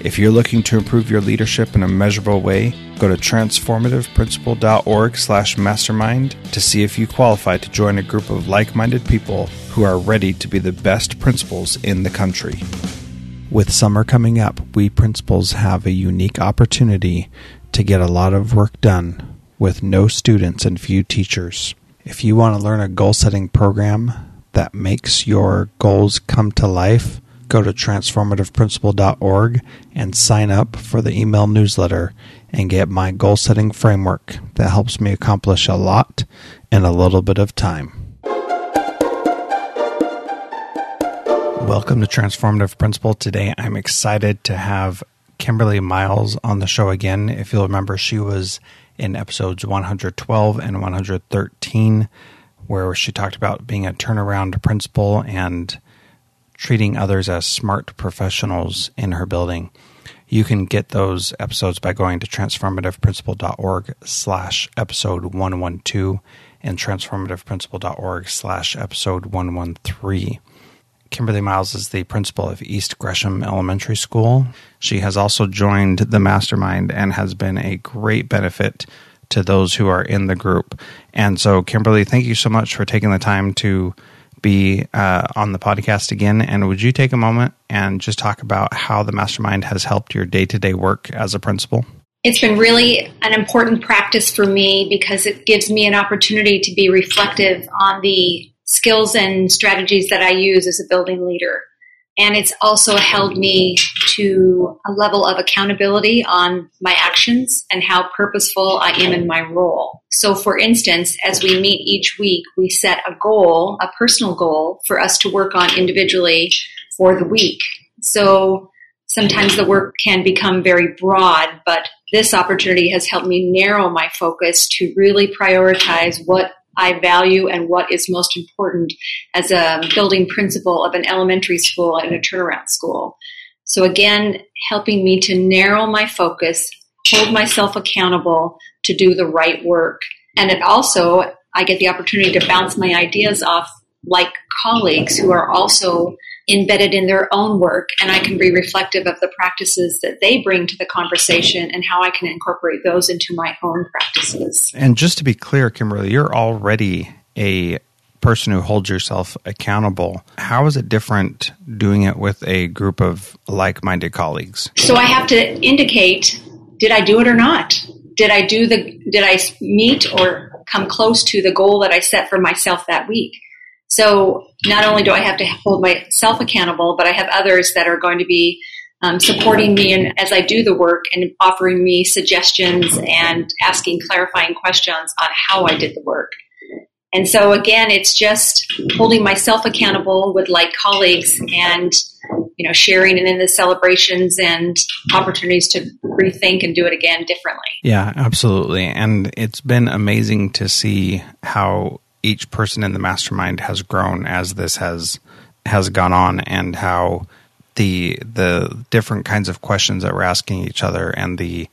If you're looking to improve your leadership in a measurable way, go to transformativeprincipal.org slash mastermind to see if you qualify to join a group of like-minded people who are ready to be the best principals in the country. With summer coming up, we principals have a unique opportunity to get a lot of work done with no students and few teachers. If you want to learn a goal setting program that makes your goals come to life, go to transformativeprincipal.org and sign up for the email newsletter and get my goal setting framework that helps me accomplish a lot in a little bit of time. Welcome to Transformative Principal. Today I'm excited to have Kimberly Miles on the show again. If you'll remember, she was in episodes 112 and 113, where she talked about being a turnaround principal and treating others as smart professionals in her building. You can get those episodes by going to transformativeprincipal.org slash episode 112 and transformativeprincipal.org slash episode 113. Kimberly Miles is the principal of East Gresham Elementary School. She has also joined the mastermind and has been a great benefit to those who are in the group. And so, Kimberly, thank you so much for taking the time to be uh, on the podcast again. And would you take a moment and just talk about how the mastermind has helped your day to day work as a principal? It's been really an important practice for me because it gives me an opportunity to be reflective on the skills and strategies that I use as a building leader. And it's also held me to a level of accountability on my actions and how purposeful I am in my role. So, for instance, as we meet each week, we set a goal, a personal goal for us to work on individually for the week. So, sometimes the work can become very broad, but this opportunity has helped me narrow my focus to really prioritize what I value and what is most important as a building principal of an elementary school and a turnaround school. So again, helping me to narrow my focus, hold myself accountable to do the right work. And it also, I get the opportunity to bounce my ideas off like colleagues who are also embedded in their own work and I can be reflective of the practices that they bring to the conversation and how I can incorporate those into my own practices. And just to be clear, Kimberly, you're already a person who holds yourself accountable. How is it different doing it with a group of like minded colleagues? So I have to indicate did I do it or not? Did I do the did I meet or come close to the goal that I set for myself that week? So not only do I have to hold myself accountable, but I have others that are going to be um, supporting me and as I do the work and offering me suggestions and asking clarifying questions on how I did the work. And so again, it's just holding myself accountable with like colleagues and you know sharing and in the celebrations and opportunities to rethink and do it again differently. Yeah, absolutely. And it's been amazing to see how each person in the mastermind has grown as this has has gone on and how the the different kinds of questions that we're asking each other and the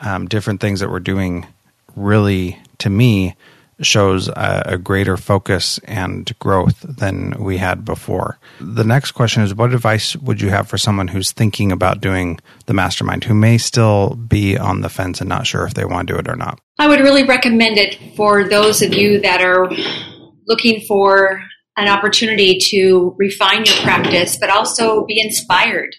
um, different things that we're doing really to me shows a, a, greater focus and growth than we had before. The next question is what advice would you have for someone who's thinking about doing the mastermind who may still be on the fence and not sure if they want to do it or not? I would really recommend it for those of you that are looking for an opportunity to refine your practice, but also be inspired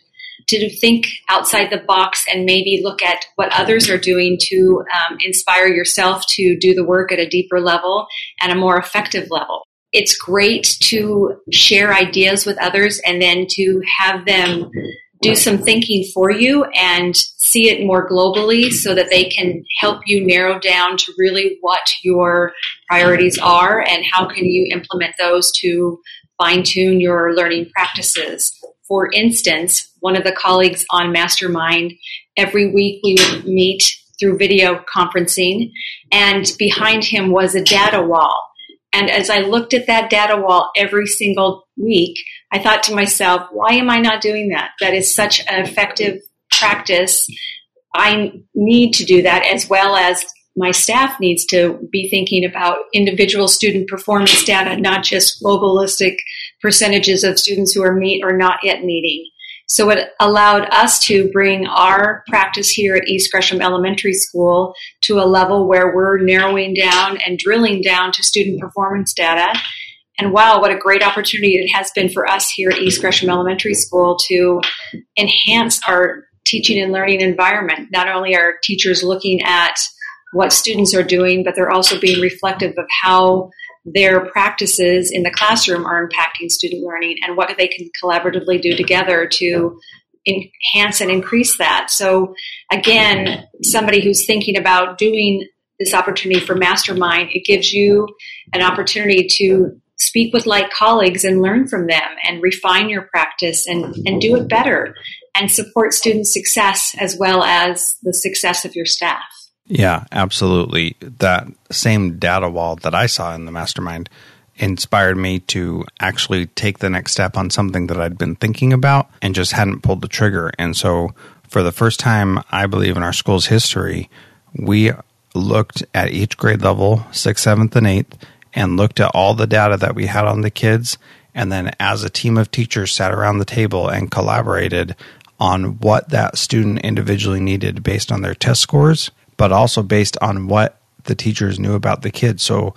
to think outside the box and maybe look at what others are doing to um, inspire yourself to do the work at a deeper level and a more effective level. It's great to share ideas with others and then to have them do some thinking for you and see it more globally so that they can help you narrow down to really what your priorities are and how can you implement those to fine tune your learning practices. For instance, one of the colleagues on Mastermind, every week we would meet through video conferencing, and behind him was a data wall. And as I looked at that data wall every single week, I thought to myself, why am I not doing that? That is such an effective practice. I need to do that as well as my staff needs to be thinking about individual student performance data, not just globalistic percentages of students who are meet or not yet meeting. So it allowed us to bring our practice here at East Gresham Elementary School to a level where we're narrowing down and drilling down to student performance data. And wow, what a great opportunity it has been for us here at East Gresham Elementary School to enhance our teaching and learning environment. Not only are teachers looking at what students are doing, but they're also being reflective of how their practices in the classroom are impacting student learning and what they can collaboratively do together to enhance and increase that. So, again, somebody who's thinking about doing this opportunity for Mastermind, it gives you an opportunity to speak with like colleagues and learn from them and refine your practice and, and do it better and support student success as well as the success of your staff. Yeah, absolutely. That same data wall that I saw in the mastermind inspired me to actually take the next step on something that I'd been thinking about and just hadn't pulled the trigger. And so, for the first time, I believe in our school's history, we looked at each grade level, sixth, seventh, and eighth, and looked at all the data that we had on the kids. And then, as a team of teachers, sat around the table and collaborated on what that student individually needed based on their test scores but also based on what the teachers knew about the kids. So,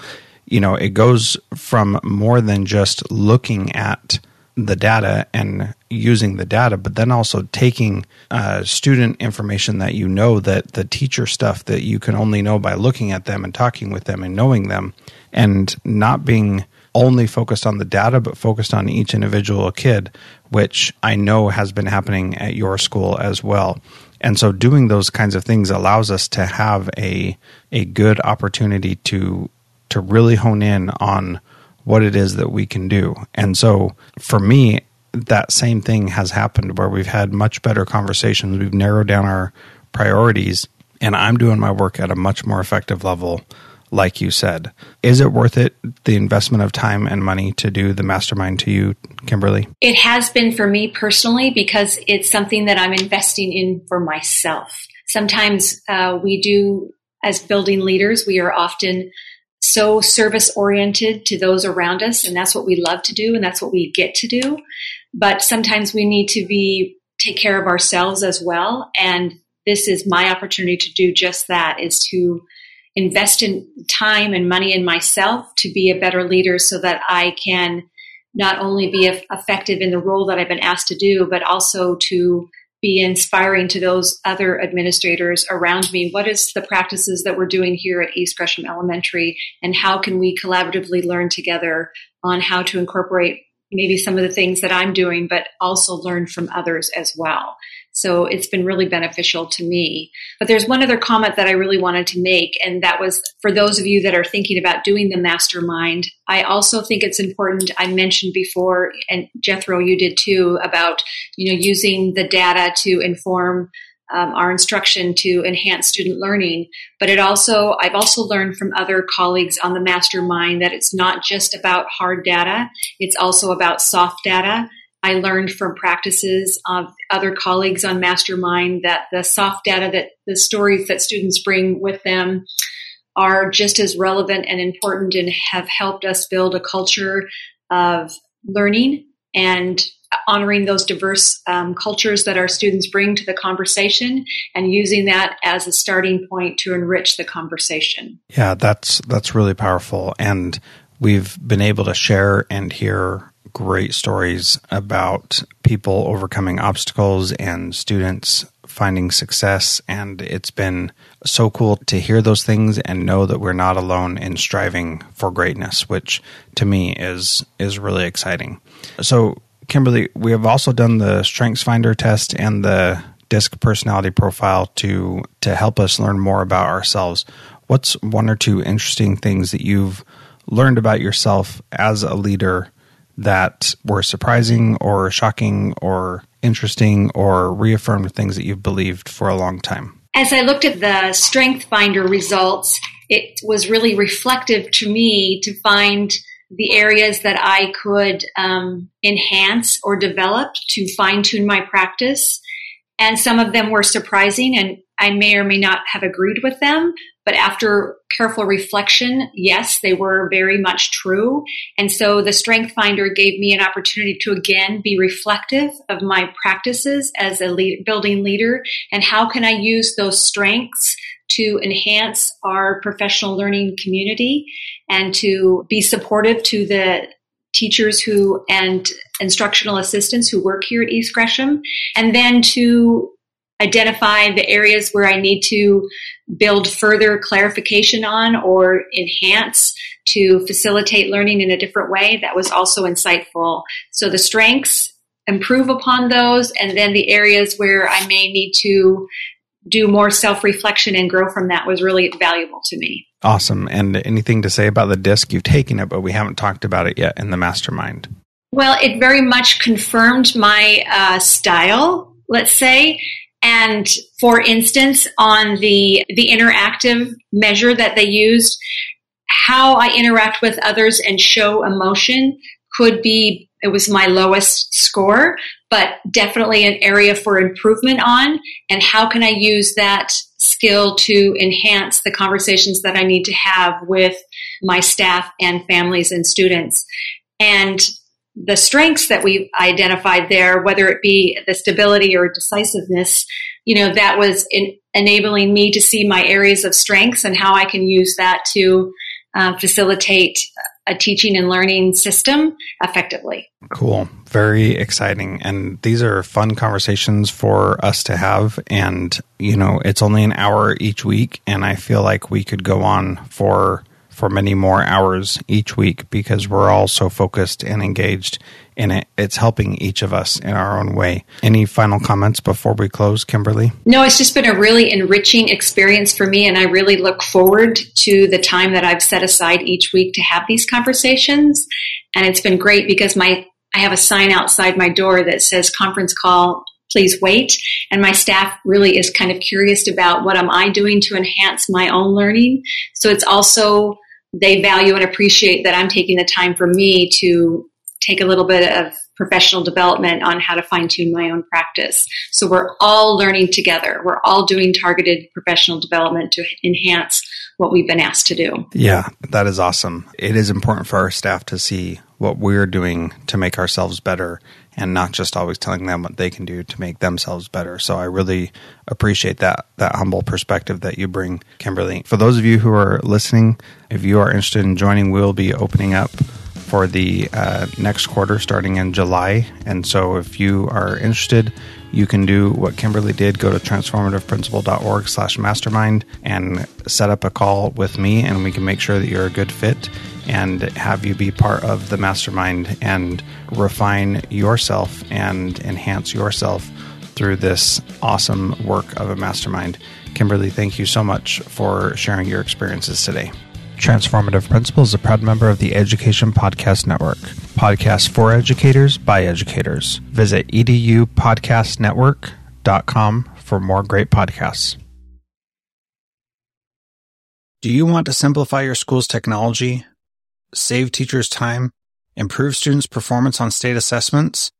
you know, it goes from more than just looking at the data and using the data, but then also taking uh, student information that you know that the teacher stuff that you can only know by looking at them and talking with them and knowing them, and not being only focused on the data, but focused on each individual kid, which I know has been happening at your school as well. And so doing those kinds of things allows us to have a a good opportunity to to really hone in on what it is that we can do. And so for me, that same thing has happened where we've had much better conversations. We've narrowed down our priorities and I'm doing my work at a much more effective level like you said. Is it worth it, the investment of time and money to do the mastermind to you, Kimberly? It has been for me personally because it's something that I'm investing in for myself. Sometimes uh, we do, as building leaders, we are often so service oriented to those around us, and that's what we love to do, and that's what we get to do. But sometimes we need to be take care of ourselves as well, and this is my opportunity to do just that: is to invest in time and money in myself to be a better leader so that I can not only be effective in the role that I've been asked to do, but also to be inspiring to those other administrators around me. What is the practices that we're doing here at East Gresham Elementary, and how can we collaboratively learn together on how to incorporate maybe some of the things that I'm doing, but also learn from others as well. So it's been really beneficial to me. But there's one other comment that I really wanted to make, and that was for those of you that are thinking about doing the mastermind. I also think it's important. I mentioned before, and Jethro, you did too, about you know using the data to inform um, our instruction to enhance student learning. But it also, I've also learned from other colleagues on the mastermind that it's not just about hard data, it's also about soft data. I learned from practices of other colleagues on Mastermind that the soft data that the stories that students bring with them are just as relevant and important and have helped us build a culture of learning and honoring those diverse um, cultures that our students bring to the conversation and using that as a starting point to enrich the conversation. Yeah, that's that's really powerful. And we've been able to share and hear great stories about people overcoming obstacles and students finding success. And it's been so cool to hear those things and know that we're not alone in striving for greatness which to me is is really exciting. So Kimberly, we have also done the Strengths Finder test and the DISC personality profile to to help us learn more about ourselves. What's one or two interesting things that you've learned about yourself as a leader that were surprising or shocking or interesting or reaffirmed things that you've believed for a long time? As I looked at the Strength Finder results, it was really reflective to me to find the areas that I could um, enhance or develop to fine tune my practice. And some of them were surprising, and I may or may not have agreed with them. But after careful reflection, yes, they were very much true. And so the Strength Finder gave me an opportunity to again be reflective of my practices as a lead, building leader and how can I use those strengths to enhance our professional learning community and to be supportive to the teachers who and instructional assistants who work here at East Gresham, and then to identify the areas where I need to build further clarification on or enhance to facilitate learning in a different way. That was also insightful. So the strengths, improve upon those, and then the areas where I may need to do more self reflection and grow from that was really valuable to me. Awesome. And anything to say about the disc? You've taken it, but we haven't talked about it yet in the mastermind. Well, it very much confirmed my uh, style, let's say. And for instance, on the the interactive measure that they used, how I interact with others and show emotion could be it was my lowest score, but definitely an area for improvement on. And how can I use that skill to enhance the conversations that I need to have with my staff and families and students? And the strengths that we identified there, whether it be the stability or decisiveness, you know, that was in, enabling me to see my areas of strengths and how I can use that to uh, facilitate a teaching and learning system effectively. Cool. Very exciting. And these are fun conversations for us to have. And, you know, it's only an hour each week. And I feel like we could go on for for many more hours each week because we're all so focused and engaged in it. It's helping each of us in our own way. Any final comments before we close, Kimberly? No, it's just been a really enriching experience for me, and I really look forward to the time that I've set aside each week to have these conversations. And it's been great because my I have a sign outside my door that says conference call please wait. And my staff really is kind of curious about what am I doing to enhance my own learning. So it's also they value and appreciate that I'm taking the time for me to take a little bit of professional development on how to fine tune my own practice. So we're all learning together. We're all doing targeted professional development to enhance what we've been asked to do. Yeah, that is awesome. It is important for our staff to see what we're doing to make ourselves better and not just always telling them what they can do to make themselves better. So I really appreciate that that humble perspective that you bring, Kimberly. For those of you who are listening, if you are interested in joining, we'll be opening up for the uh, next quarter starting in July. And so if you are interested, you can do what Kimberly did. Go to transformativeprincipal.org slash mastermind and set up a call with me and we can make sure that you're a good fit and have you be part of the mastermind and refine yourself and enhance yourself through this awesome work of a mastermind. Kimberly, thank you so much for sharing your experiences today. Transformative Principles is a proud member of the Education Podcast Network. Podcasts for educators by educators. Visit edupodcastnetwork.com for more great podcasts. Do you want to simplify your school's technology, save teachers time, improve students' performance on state assessments?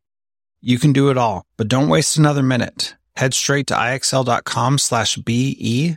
You can do it all, but don't waste another minute. Head straight to ixl.com slash BE